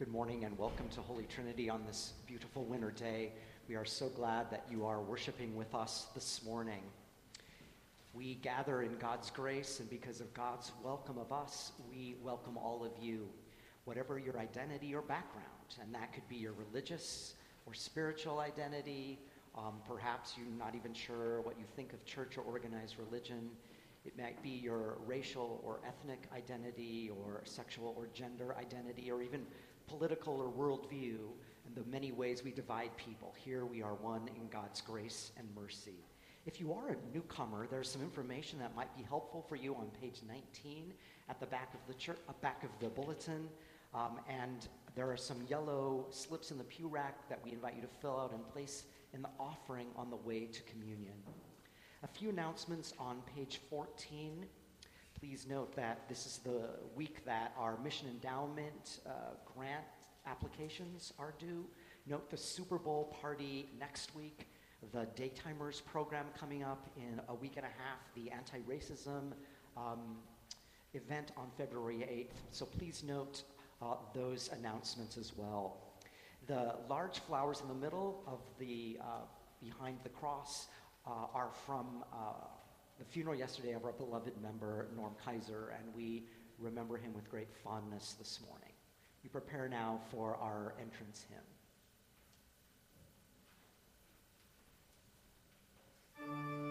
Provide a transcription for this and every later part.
Good morning and welcome to Holy Trinity on this beautiful winter day. We are so glad that you are worshiping with us this morning. We gather in God's grace, and because of God's welcome of us, we welcome all of you, whatever your identity or background. And that could be your religious or spiritual identity. Um, perhaps you're not even sure what you think of church or organized religion. It might be your racial or ethnic identity, or sexual or gender identity, or even political or worldview, and the many ways we divide people. Here we are one in God's grace and mercy. If you are a newcomer, there's some information that might be helpful for you on page 19 at the back of the church, uh, back of the bulletin. Um, and there are some yellow slips in the pew rack that we invite you to fill out and place in the offering on the way to communion. A few announcements on page 14. Please note that this is the week that our mission endowment uh, grant applications are due. Note the Super Bowl party next week, the Daytimers program coming up in a week and a half, the anti racism um, event on February 8th. So please note uh, those announcements as well. The large flowers in the middle of the, uh, behind the cross, uh, are from uh, the funeral yesterday of our beloved member, Norm Kaiser, and we remember him with great fondness this morning. We prepare now for our entrance hymn. Thank you.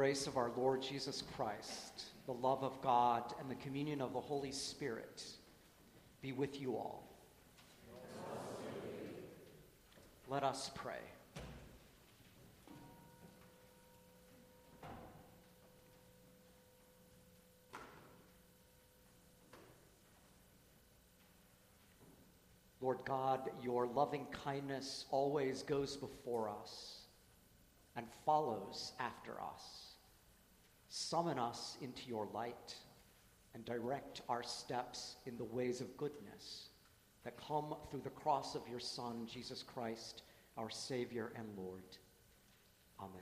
Grace of our Lord Jesus Christ, the love of God, and the communion of the Holy Spirit be with you all. Let us pray. Lord God, your loving kindness always goes before us and follows after us. Summon us into your light and direct our steps in the ways of goodness that come through the cross of your Son, Jesus Christ, our Savior and Lord. Amen.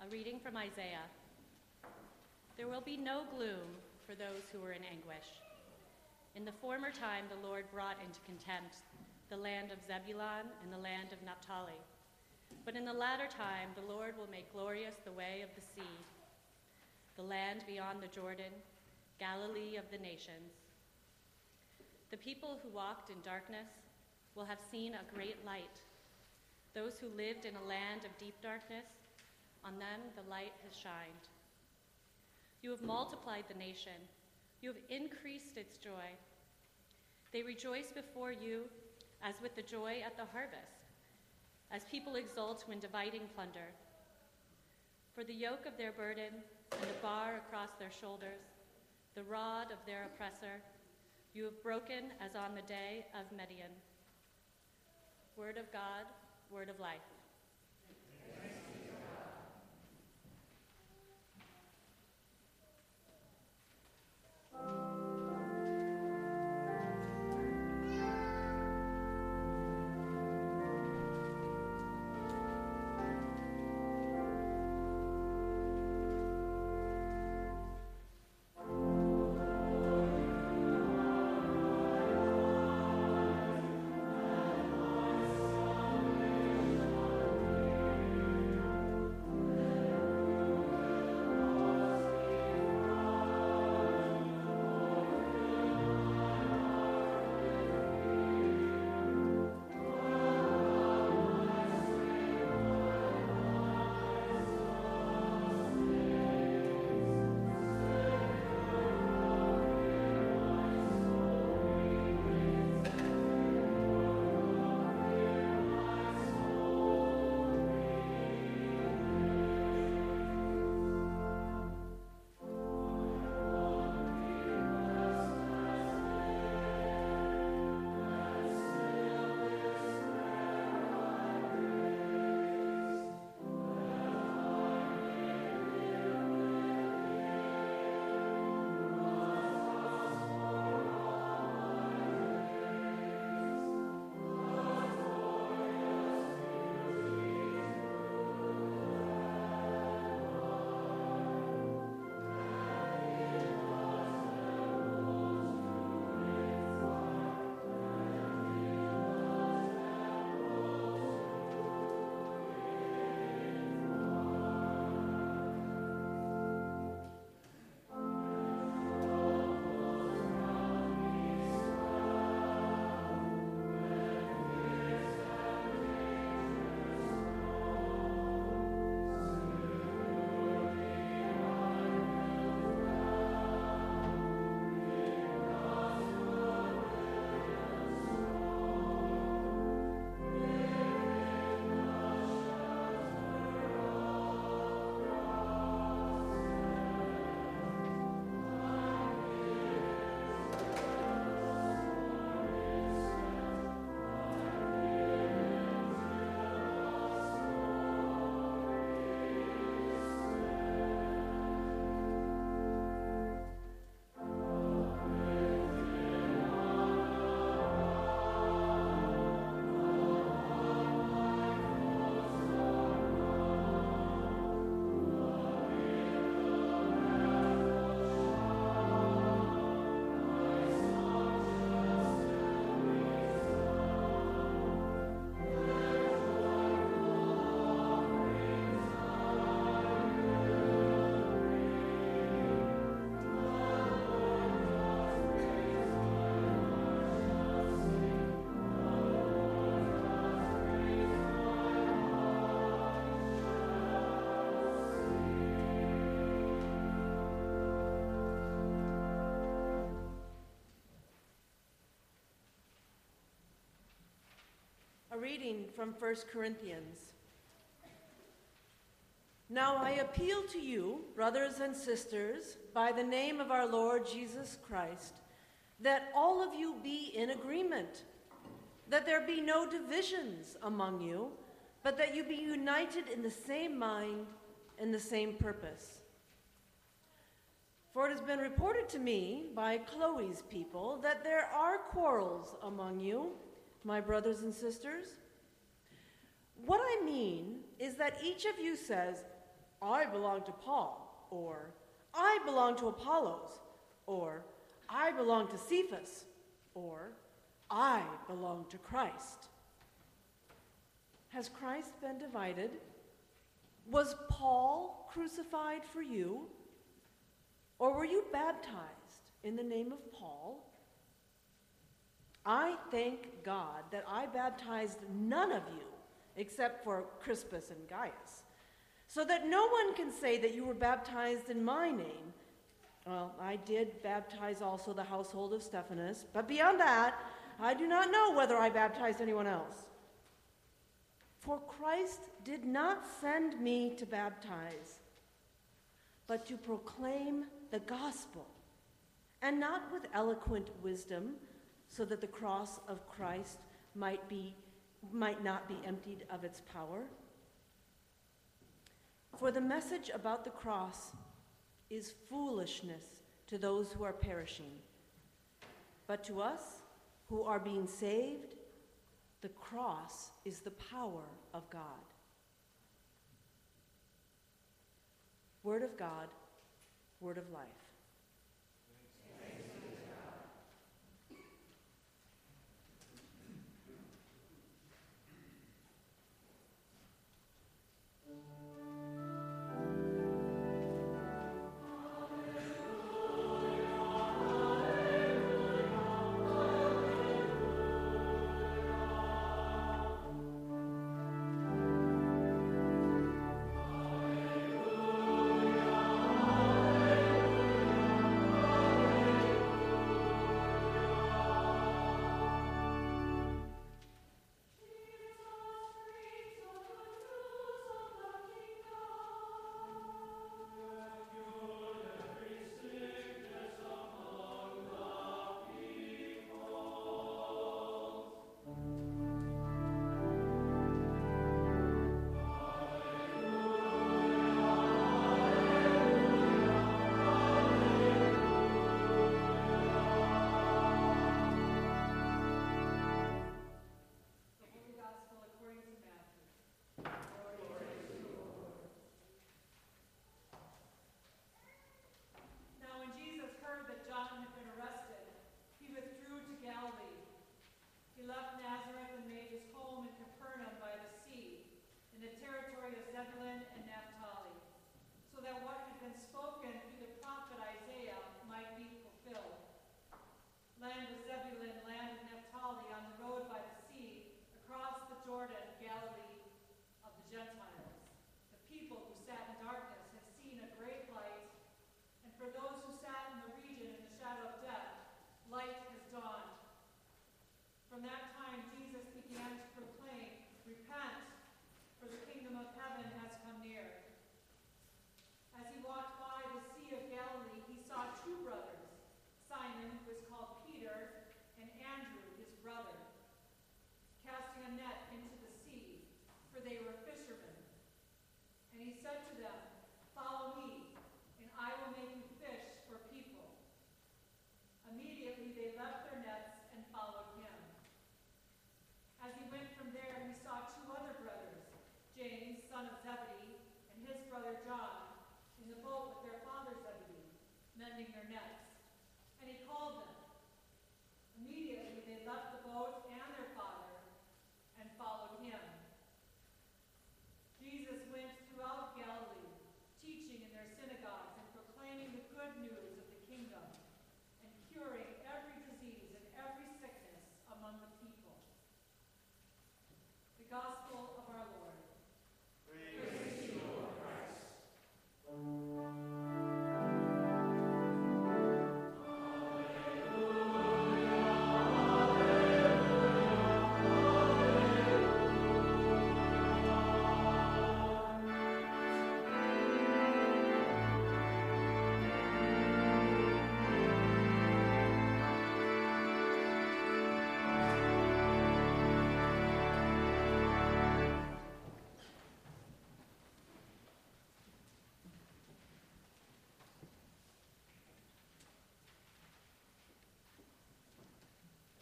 A reading from Isaiah. There will be no gloom for those who are in anguish. In the former time, the Lord brought into contempt the land of Zebulun and the land of Naphtali. But in the latter time, the Lord will make glorious the way of the sea, the land beyond the Jordan, Galilee of the nations. The people who walked in darkness will have seen a great light. Those who lived in a land of deep darkness, on them the light has shined. You have multiplied the nation, you have increased its joy. They rejoice before you as with the joy at the harvest, as people exult when dividing plunder. For the yoke of their burden and the bar across their shoulders, the rod of their oppressor, you have broken as on the day of Midian. Word of God, word of life. Reading from 1 Corinthians. Now I appeal to you, brothers and sisters, by the name of our Lord Jesus Christ, that all of you be in agreement, that there be no divisions among you, but that you be united in the same mind and the same purpose. For it has been reported to me by Chloe's people that there are quarrels among you, my brothers and sisters. What I mean is that each of you says, I belong to Paul, or I belong to Apollos, or I belong to Cephas, or I belong to Christ. Has Christ been divided? Was Paul crucified for you? Or were you baptized in the name of Paul? I thank God that I baptized none of you except for Crispus and Gaius, so that no one can say that you were baptized in my name. Well, I did baptize also the household of Stephanas, but beyond that, I do not know whether I baptized anyone else. For Christ did not send me to baptize, but to proclaim the gospel, and not with eloquent wisdom, so that the cross of Christ might, be, might not be emptied of its power. For the message about the cross is foolishness to those who are perishing, but to us who are being saved, the cross is the power of God. Word of God word of life.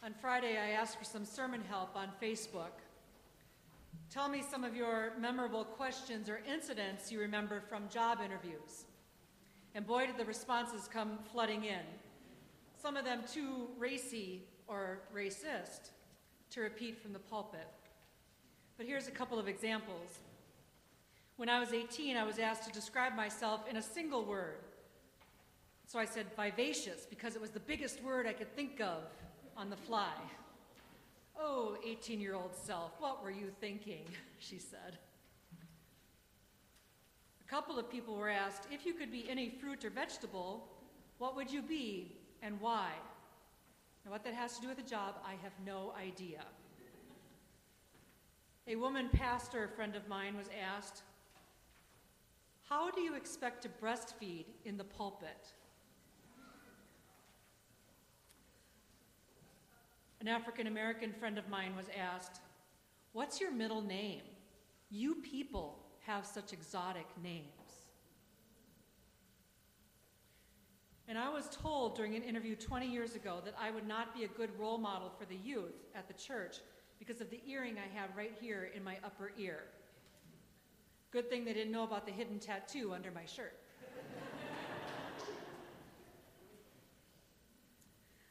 On Friday, I asked for some sermon help on Facebook. Tell me some of your memorable questions or incidents you remember from job interviews. And boy, did the responses come flooding in. Some of them too racy or racist to repeat from the pulpit. But here's a couple of examples. When I was 18, I was asked to describe myself in a single word. So I said vivacious because it was the biggest word I could think of on the fly. Oh, 18 year old self, what were you thinking? She said. A couple of people were asked if you could be any fruit or vegetable, what would you be and why? Now, what that has to do with the job, I have no idea. A woman pastor friend of mine was asked, How do you expect to breastfeed in the pulpit? An African American friend of mine was asked, What's your middle name? You people have such exotic names. And I was told during an interview 20 years ago that I would not be a good role model for the youth at the church because of the earring I have right here in my upper ear. Good thing they didn't know about the hidden tattoo under my shirt.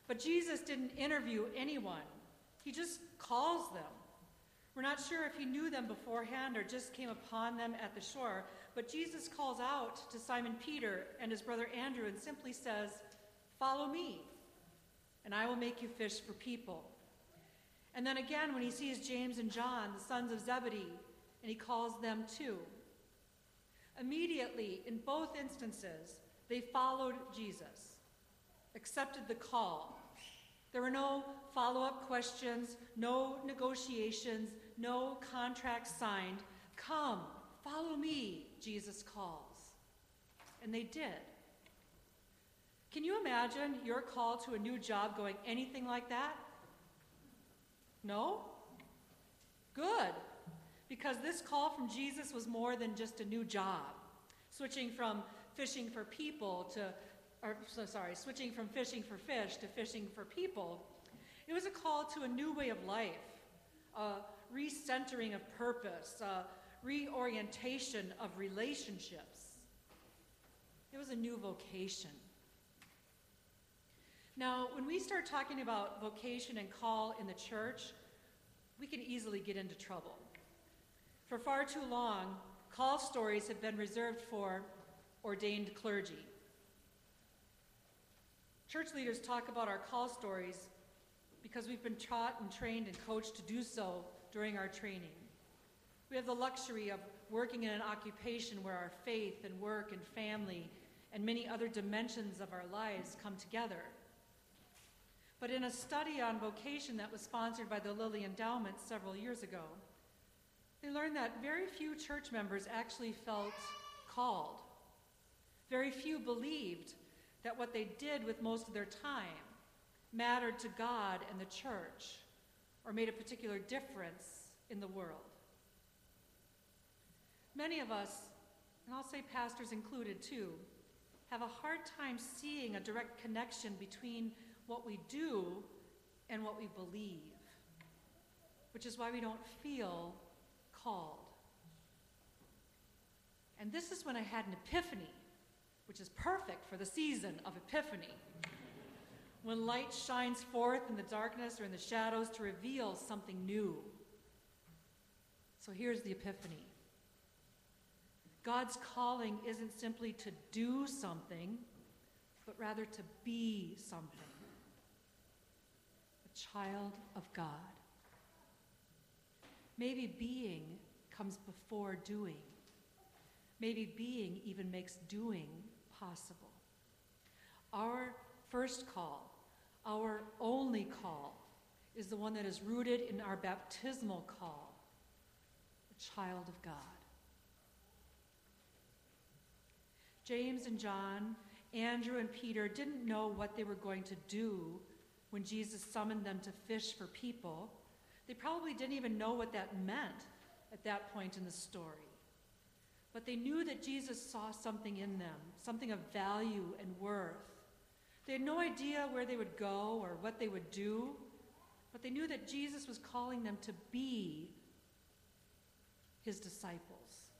But Jesus didn't interview anyone, he just calls them. We're not sure if he knew them beforehand or just came upon them at the shore, but Jesus calls out to Simon Peter and his brother Andrew and simply says, Follow me, and I will make you fish for people. And then again, when he sees James and John, the sons of Zebedee, and he calls them too. Immediately, in both instances, they followed Jesus, accepted the call, there were no follow up questions, no negotiations, no contracts signed. Come, follow me, Jesus calls. And they did. Can you imagine your call to a new job going anything like that? No? Good. Because this call from Jesus was more than just a new job, switching from fishing for people to or so sorry, switching from fishing for fish to fishing for people, it was a call to a new way of life, a recentering of purpose, a reorientation of relationships. It was a new vocation. Now, when we start talking about vocation and call in the church, we can easily get into trouble. For far too long, call stories have been reserved for ordained clergy. Church leaders talk about our call stories because we've been taught and trained and coached to do so during our training. We have the luxury of working in an occupation where our faith and work and family and many other dimensions of our lives come together. But in a study on vocation that was sponsored by the Lilly Endowment several years ago, they learned that very few church members actually felt called. Very few believed that what they did with most of their time mattered to God and the church or made a particular difference in the world. Many of us, and I'll say pastors included too, have a hard time seeing a direct connection between what we do and what we believe, which is why we don't feel called. And this is when I had an epiphany which is perfect for the season of Epiphany. When light shines forth in the darkness or in the shadows to reveal something new. So here's the Epiphany God's calling isn't simply to do something, but rather to be something. A child of God. Maybe being comes before doing. Maybe being even makes doing possible. Our first call, our only call, is the one that is rooted in our baptismal call, the child of God. James and John, Andrew and Peter didn't know what they were going to do when Jesus summoned them to fish for people. They probably didn't even know what that meant at that point in the story. But they knew that Jesus saw something in them, something of value and worth. They had no idea where they would go or what they would do, But they knew that Jesus was calling them to be his disciples.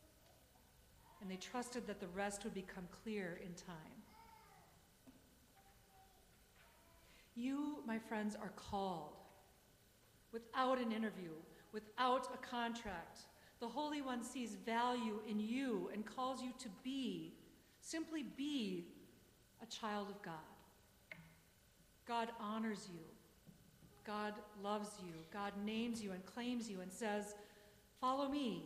And they trusted that the rest would become clear in time. You, my friends, are called without an interview, without a contract. The Holy One sees value in you and calls you to be, simply be, a child of God. God honors you. God loves you. God names you and claims you and says, Follow me.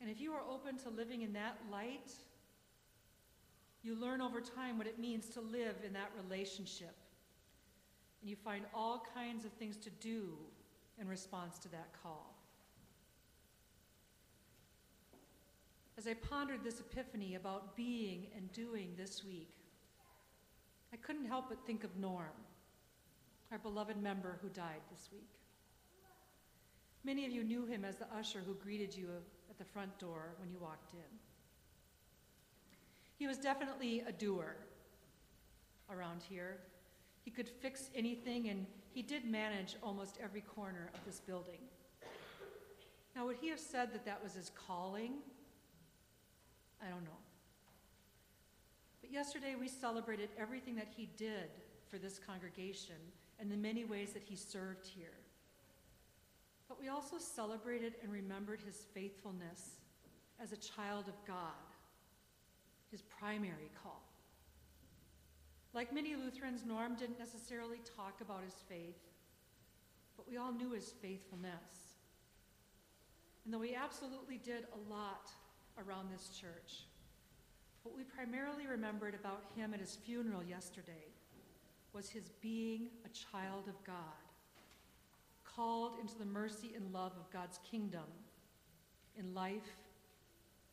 And if you are open to living in that light, you learn over time what it means to live in that relationship. And you find all kinds of things to do in response to that call. As I pondered this epiphany about being and doing this week, I couldn't help but think of Norm, our beloved member who died this week. Many of you knew him as the usher who greeted you at the front door when you walked in. He was definitely a doer around here. He could fix anything, and he did manage almost every corner of this building. Now, would he have said that that was his calling? I don't know. But yesterday we celebrated everything that he did for this congregation and the many ways that he served here. But we also celebrated and remembered his faithfulness as a child of God his primary call. Like many Lutherans, Norm didn't necessarily talk about his faith, but we all knew his faithfulness. And though he absolutely did a lot around this church, what we primarily remembered about him at his funeral yesterday was his being a child of God, called into the mercy and love of God's kingdom in life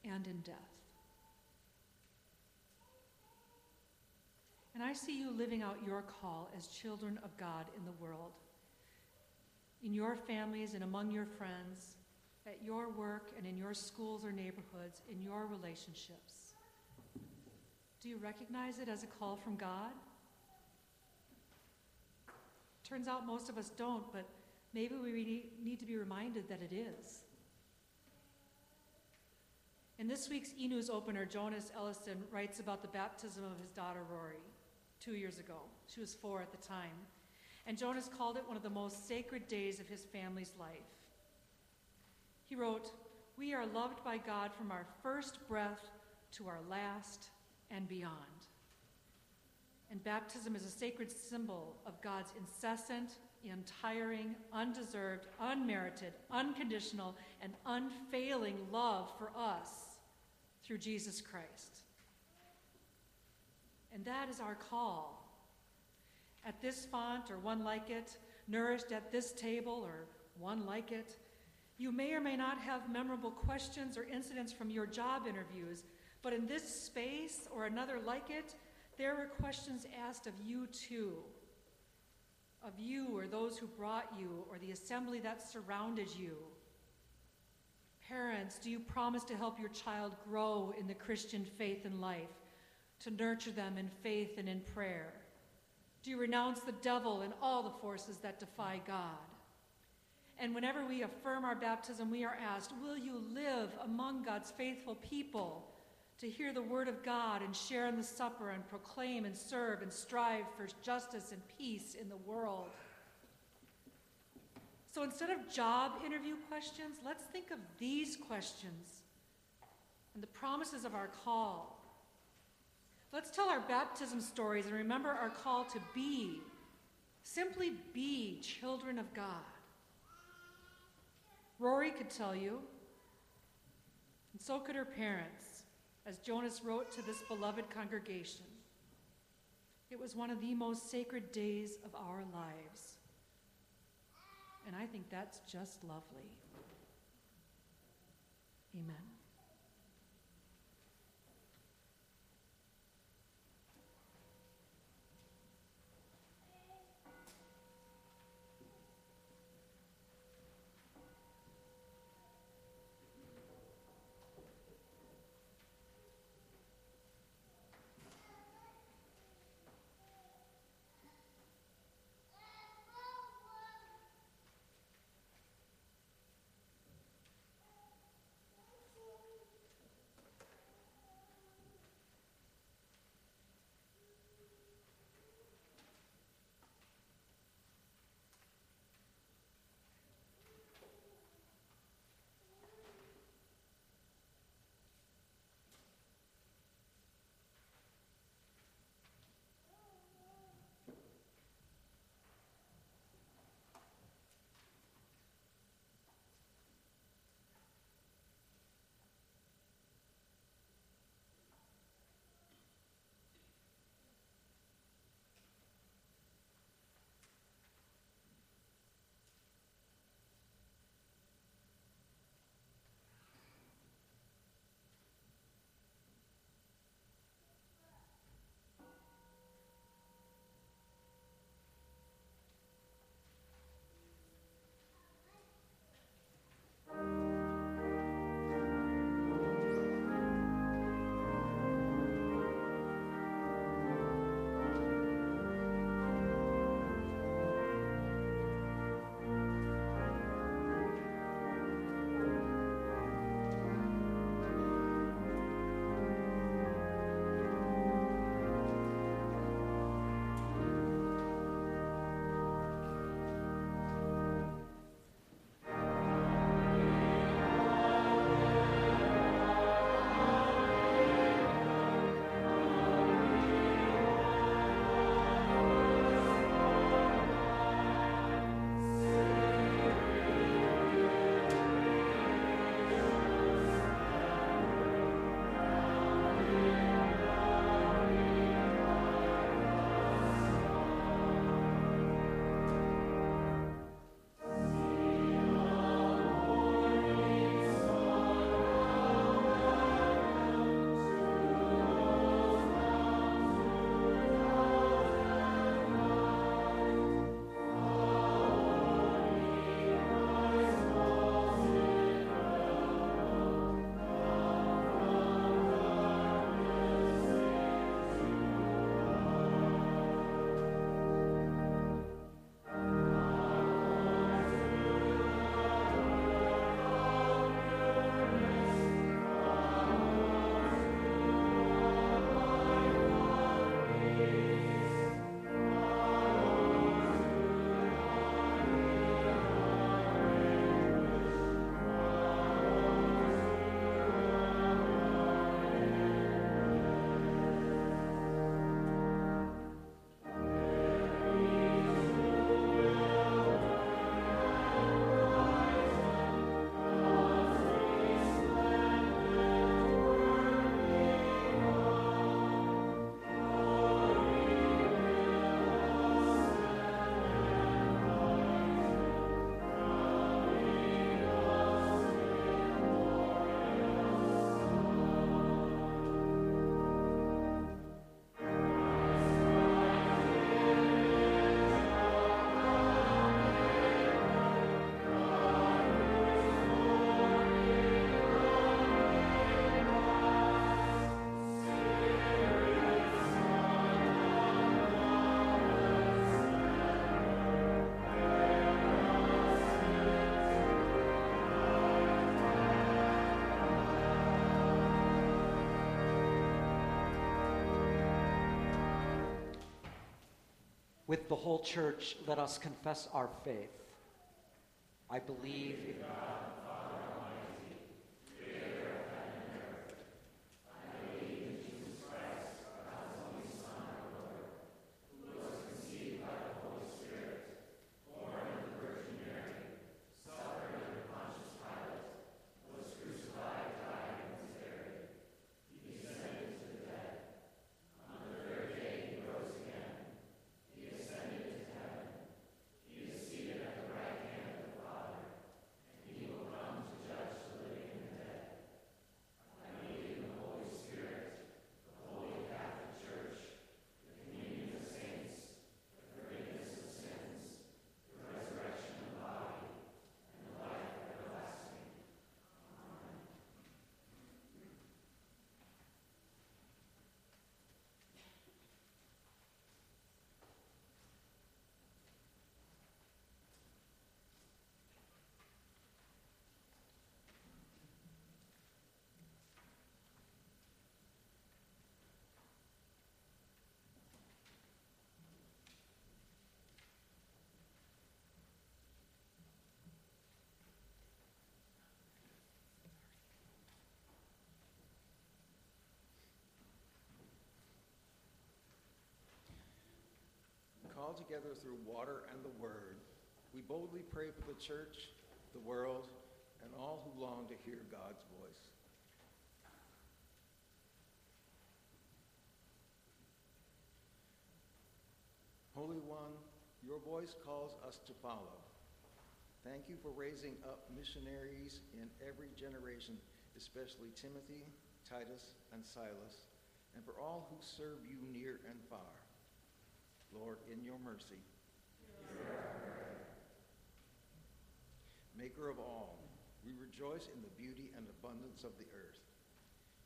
and in death. And I see you living out your call as children of God in the world, in your families and among your friends, at your work and in your schools or neighborhoods, in your relationships. Do you recognize it as a call from God? Turns out most of us don't, but maybe we need to be reminded that it is. In this week's e News opener, Jonas Ellison writes about the baptism of his daughter Rory two years ago. She was four at the time. And Jonas called it one of the most sacred days of his family's life. He wrote, We are loved by God from our first breath to our last and beyond. And baptism is a sacred symbol of God's incessant, untiring, undeserved, unmerited, unconditional, and unfailing love for us through Jesus Christ. And that is our call. At this font or one like it, nourished at this table or one like it, you may or may not have memorable questions or incidents from your job interviews, but in this space or another like it, there were questions asked of you too. Of you or those who brought you or the assembly that surrounded you. Parents, do you promise to help your child grow in the Christian faith and life? to nurture them in faith and in prayer? Do you renounce the devil and all the forces that defy God? And whenever we affirm our baptism, we are asked, Will you live among God's faithful people to hear the word of God and share in the supper and proclaim and serve and strive for justice and peace in the world? So instead of job interview questions, let's think of these questions and the promises of our call Let's tell our baptism stories and remember our call to be, simply be children of God. Rory could tell you, and so could her parents, as Jonas wrote to this beloved congregation. It was one of the most sacred days of our lives. And I think that's just lovely. Amen. With the whole church, let us confess our faith. I believe in God. Together through water and the word, we boldly pray for the church, the world, and all who long to hear God's voice. Holy One, your voice calls us to follow. Thank you for raising up missionaries in every generation, especially Timothy, Titus, and Silas, and for all who serve you near and far. Lord, in your mercy. Maker of all, we rejoice in the beauty and abundance of the earth.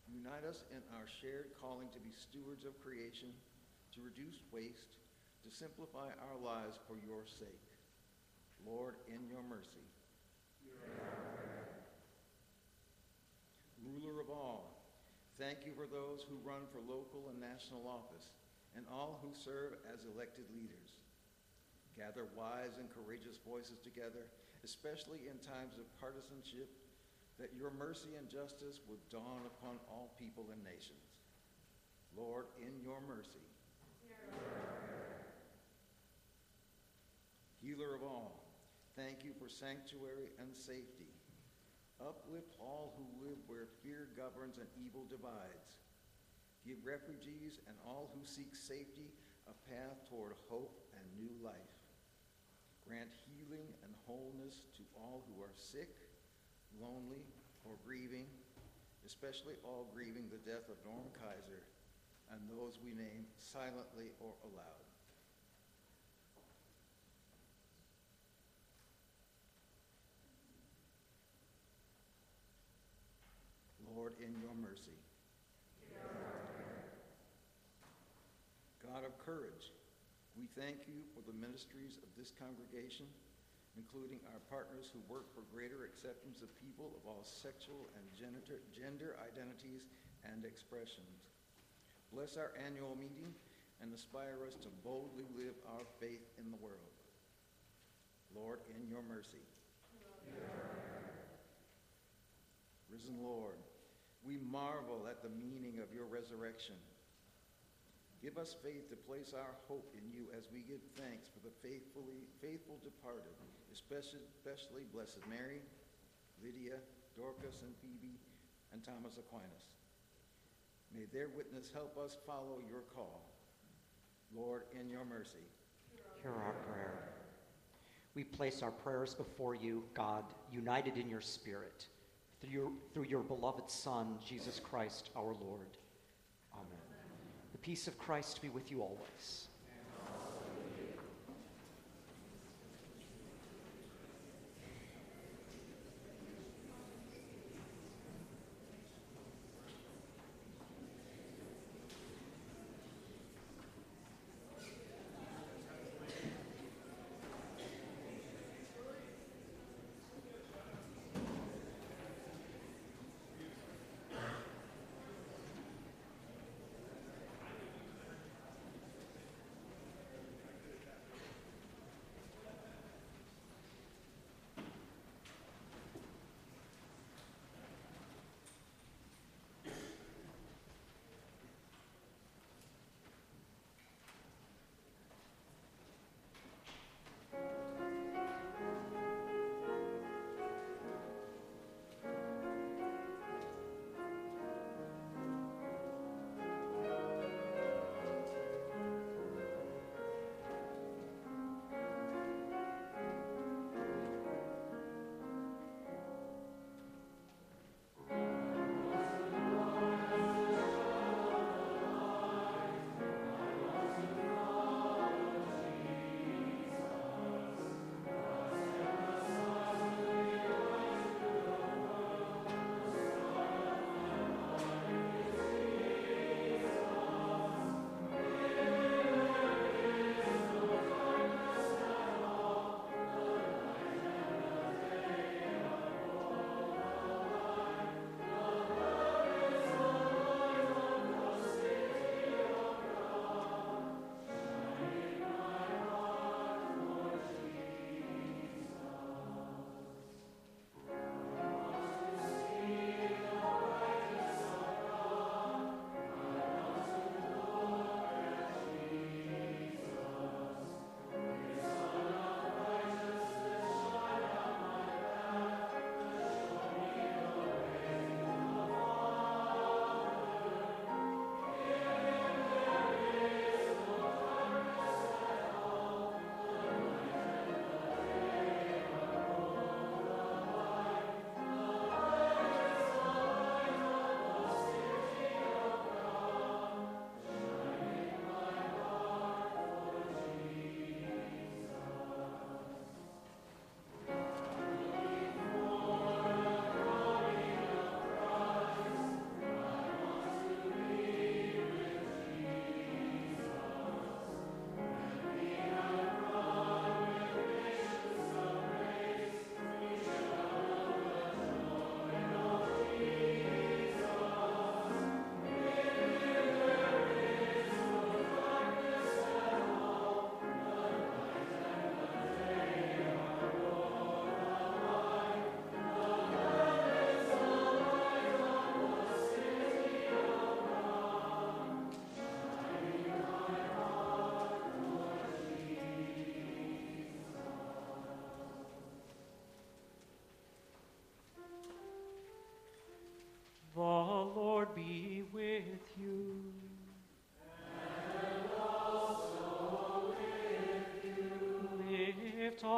Unite us in our shared calling to be stewards of creation, to reduce waste, to simplify our lives for your sake. Lord, in your mercy. Ruler of all, thank you for those who run for local and national office and all who serve as elected leaders. Gather wise and courageous voices together, especially in times of partisanship, that your mercy and justice would dawn upon all people and nations. Lord, in your mercy. Healer of all, thank you for sanctuary and safety. Uplift all who live where fear governs and evil divides. Give refugees and all who seek safety a path toward hope and new life. Grant healing and wholeness to all who are sick, lonely, or grieving, especially all grieving the death of Norm Kaiser and those we name silently or aloud. Lord, in your mercy. God of courage, we thank you for the ministries of this congregation, including our partners who work for greater acceptance of people of all sexual and gender, gender identities and expressions. Bless our annual meeting and inspire us to boldly live our faith in the world. Lord, in your mercy. Risen Lord, we marvel at the meaning of your resurrection Give us faith to place our hope in you as we give thanks for the faithfully faithful departed, especially, especially Blessed Mary, Lydia, Dorcas, and Phoebe, and Thomas Aquinas. May their witness help us follow your call. Lord, in your mercy. Hear our prayer. We place our prayers before you, God, united in your spirit, through your, through your beloved Son, Jesus Christ, our Lord. The peace of Christ be with you always.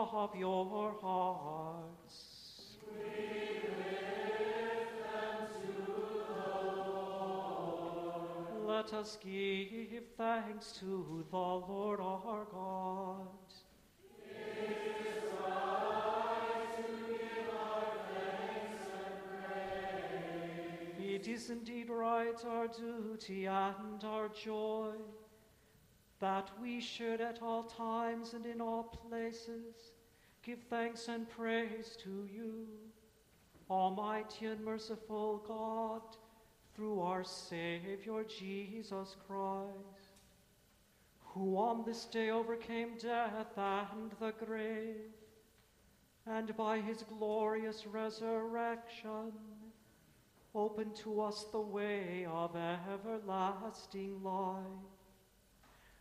Up your hearts. Let us give thanks to the Lord our God. It is indeed right, our duty and our joy, that we should at all times and in all places give thanks and praise to you, Almighty and merciful God, through our Savior Jesus Christ, who on this day overcame death and the grave, and by his glorious resurrection opened to us the way of everlasting life.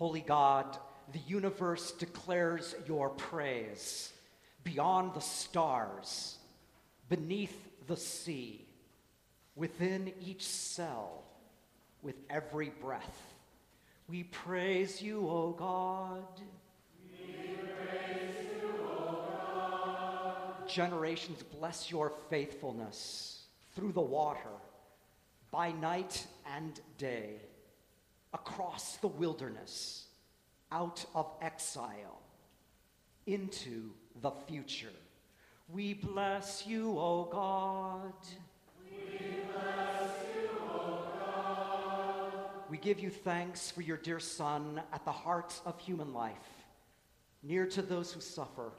Holy God, the universe declares your praise. Beyond the stars, beneath the sea, within each cell, with every breath, we praise you, O God. Generations bless your faithfulness through the water, by night and day across the wilderness, out of exile, into the future. We bless you, O God. We bless you, O God. We give you thanks for your dear Son at the heart of human life, near to those who suffer,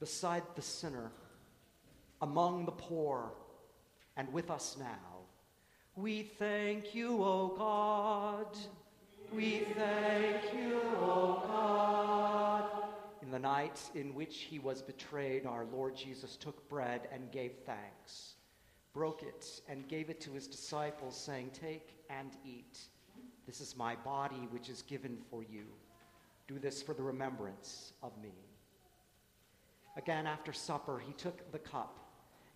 beside the sinner, among the poor, and with us now. We thank you, O God. We thank you, O God. In the night in which he was betrayed, our Lord Jesus took bread and gave thanks, broke it, and gave it to his disciples, saying, Take and eat. This is my body, which is given for you. Do this for the remembrance of me. Again, after supper, he took the cup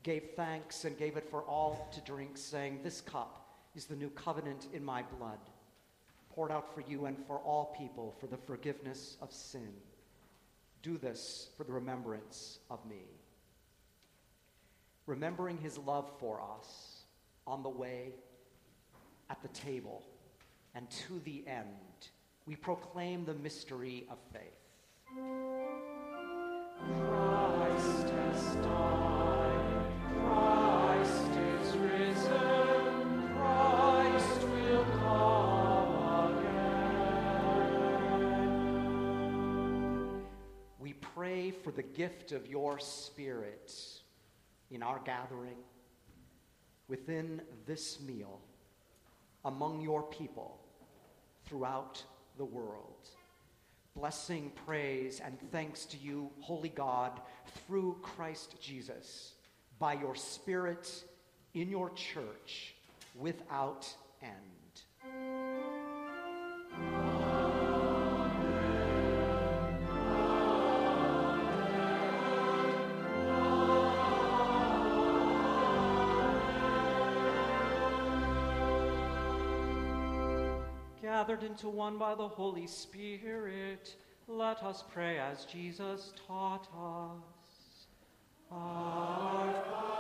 gave thanks and gave it for all to drink, saying, This cup is the new covenant in my blood, poured out for you and for all people for the forgiveness of sin. Do this for the remembrance of me. Remembering his love for us on the way, at the table, and to the end, we proclaim the mystery of faith. For the gift of your Spirit in our gathering, within this meal, among your people, throughout the world. Blessing, praise, and thanks to you, Holy God, through Christ Jesus, by your Spirit in your church, without end. Gathered into one by the Holy Spirit, let us pray as Jesus taught us. Our Father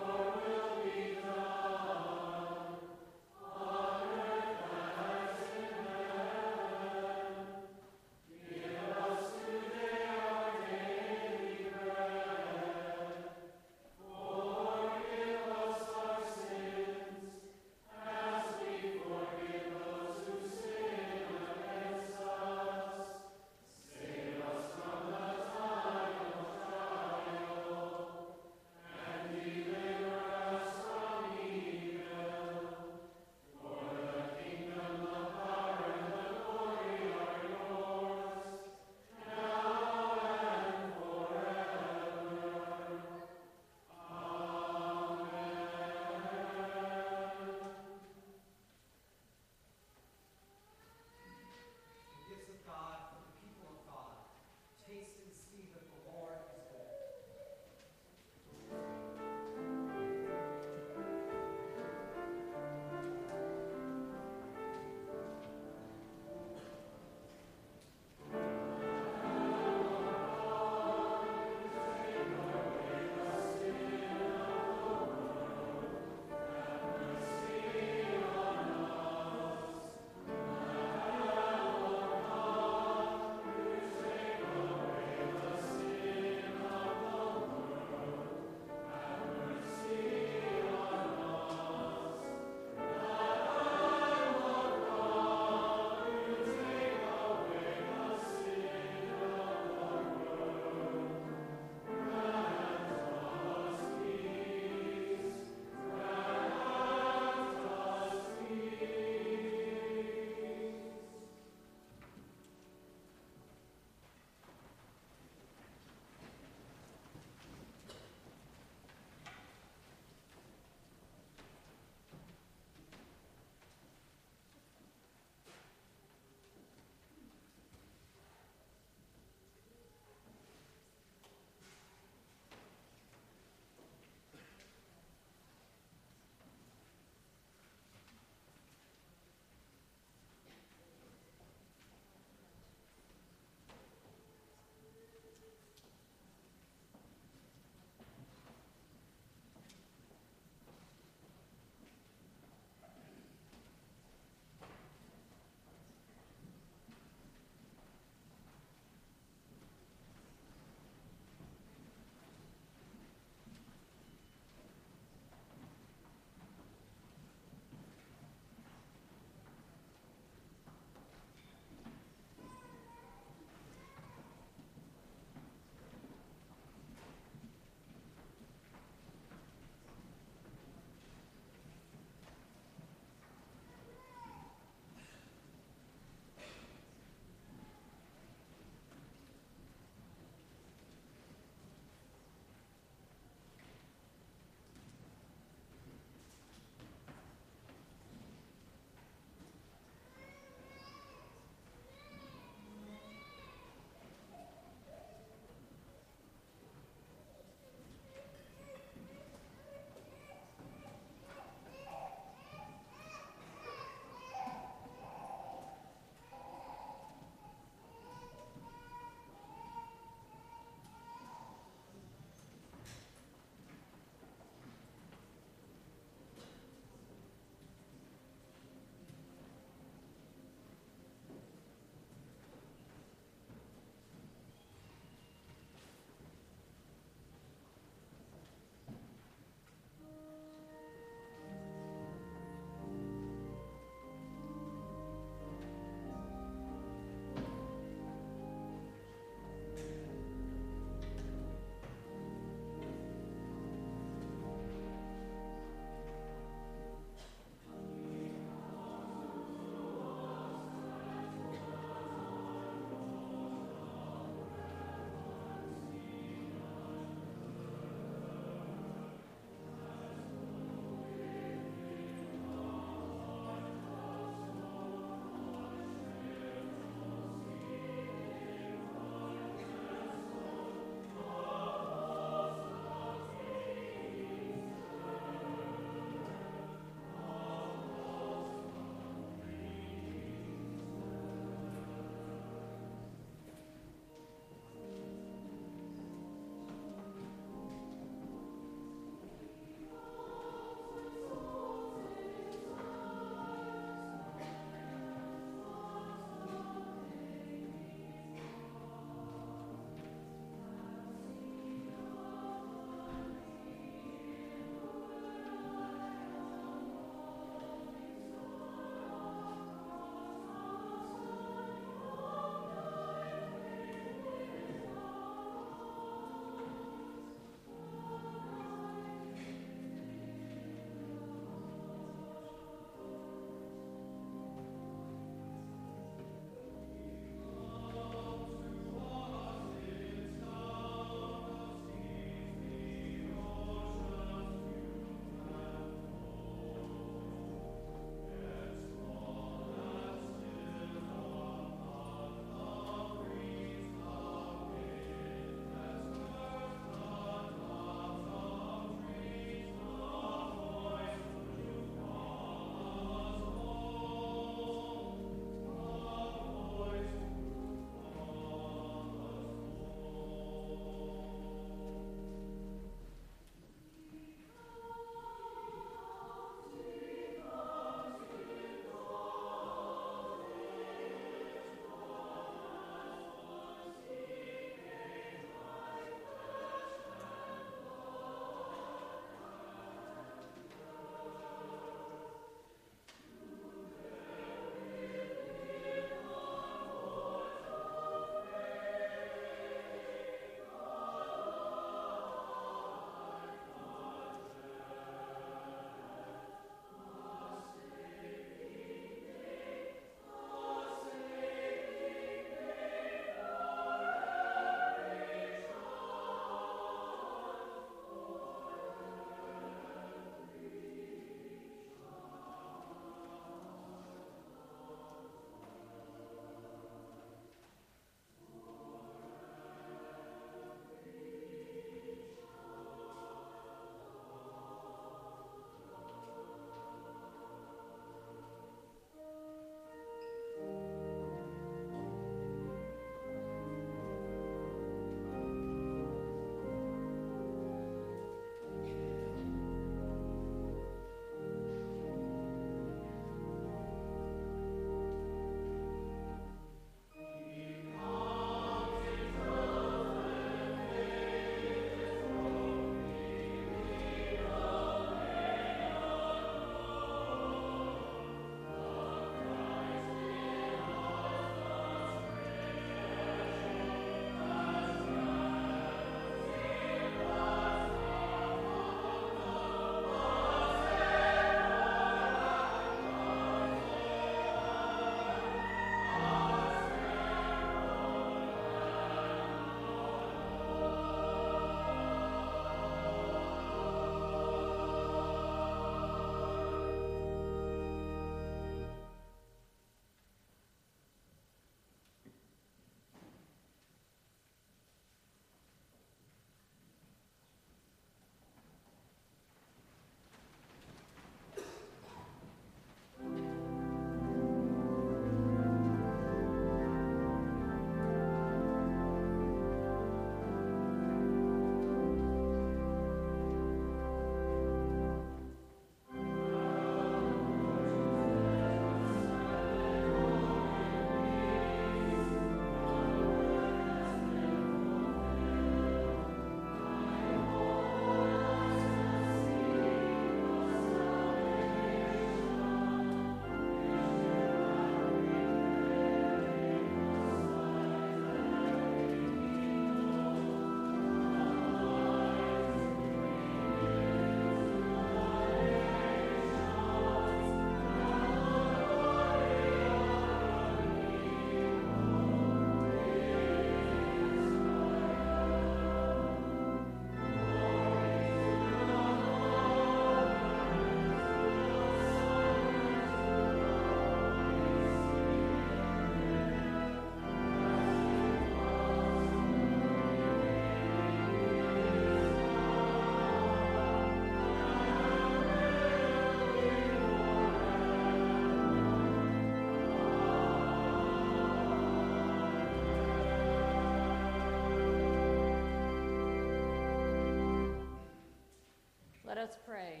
us pray.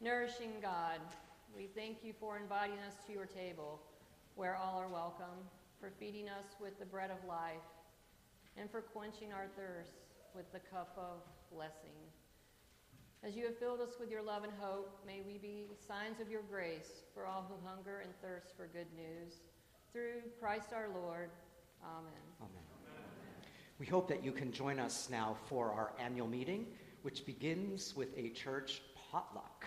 Nourishing God, we thank you for inviting us to your table where all are welcome, for feeding us with the bread of life, and for quenching our thirst with the cup of blessing. As you have filled us with your love and hope, may we be signs of your grace for all who hunger and thirst for good news. Through Christ our Lord. Amen. Amen. We hope that you can join us now for our annual meeting, which begins with a church potluck.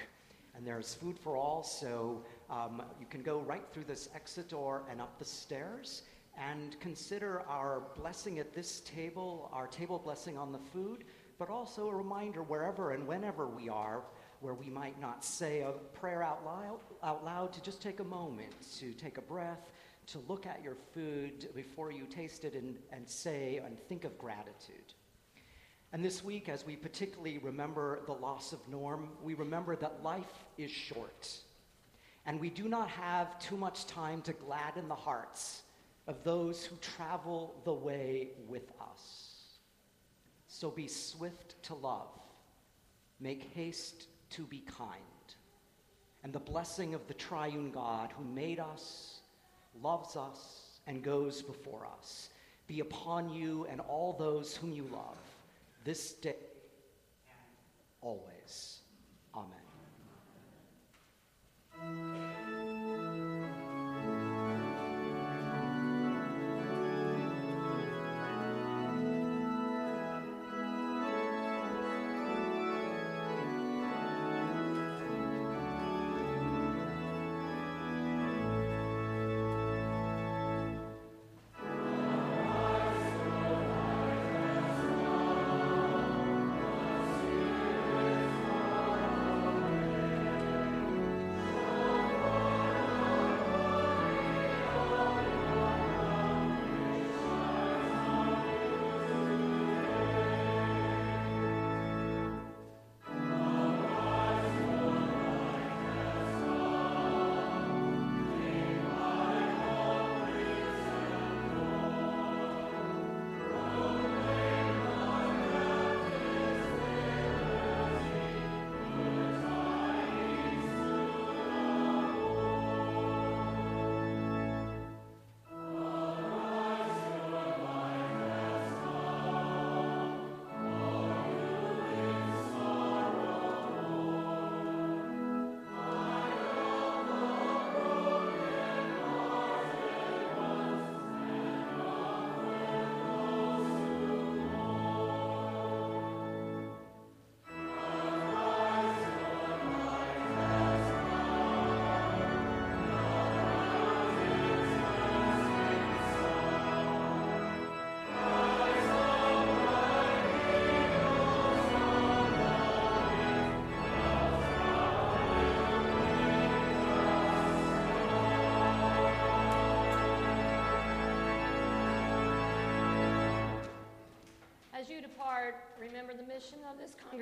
And there's food for all, so um, you can go right through this exit door and up the stairs and consider our blessing at this table, our table blessing on the food, but also a reminder wherever and whenever we are, where we might not say a prayer out loud, out loud to just take a moment, to take a breath, to look at your food before you taste it and, and say and think of gratitude. And this week, as we particularly remember the loss of Norm, we remember that life is short. And we do not have too much time to gladden the hearts of those who travel the way with us. So be swift to love, make haste to be kind. And the blessing of the triune God who made us, loves us, and goes before us be upon you and all those whom you love this day and always. Amen.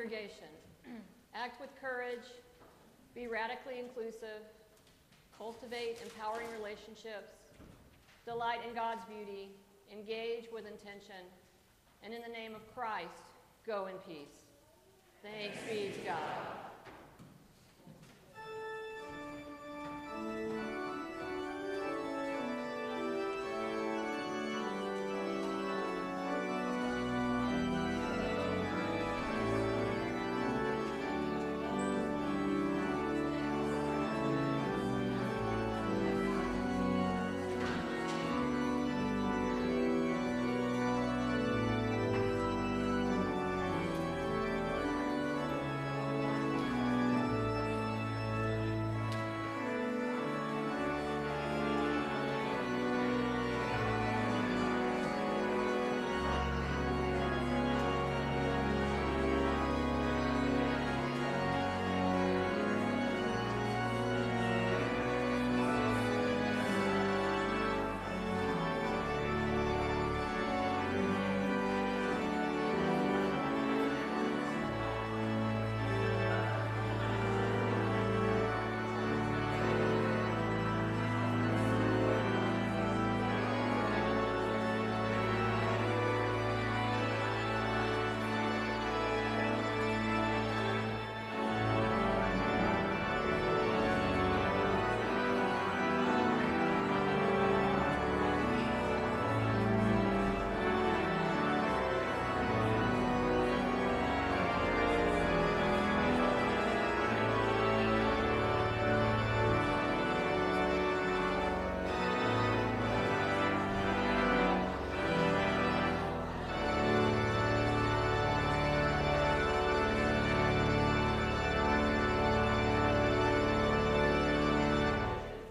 Congregation. Act with courage, be radically inclusive, cultivate empowering relationships, delight in God's beauty, engage with intention, and in the name of Christ, go in peace. Thanks be to God.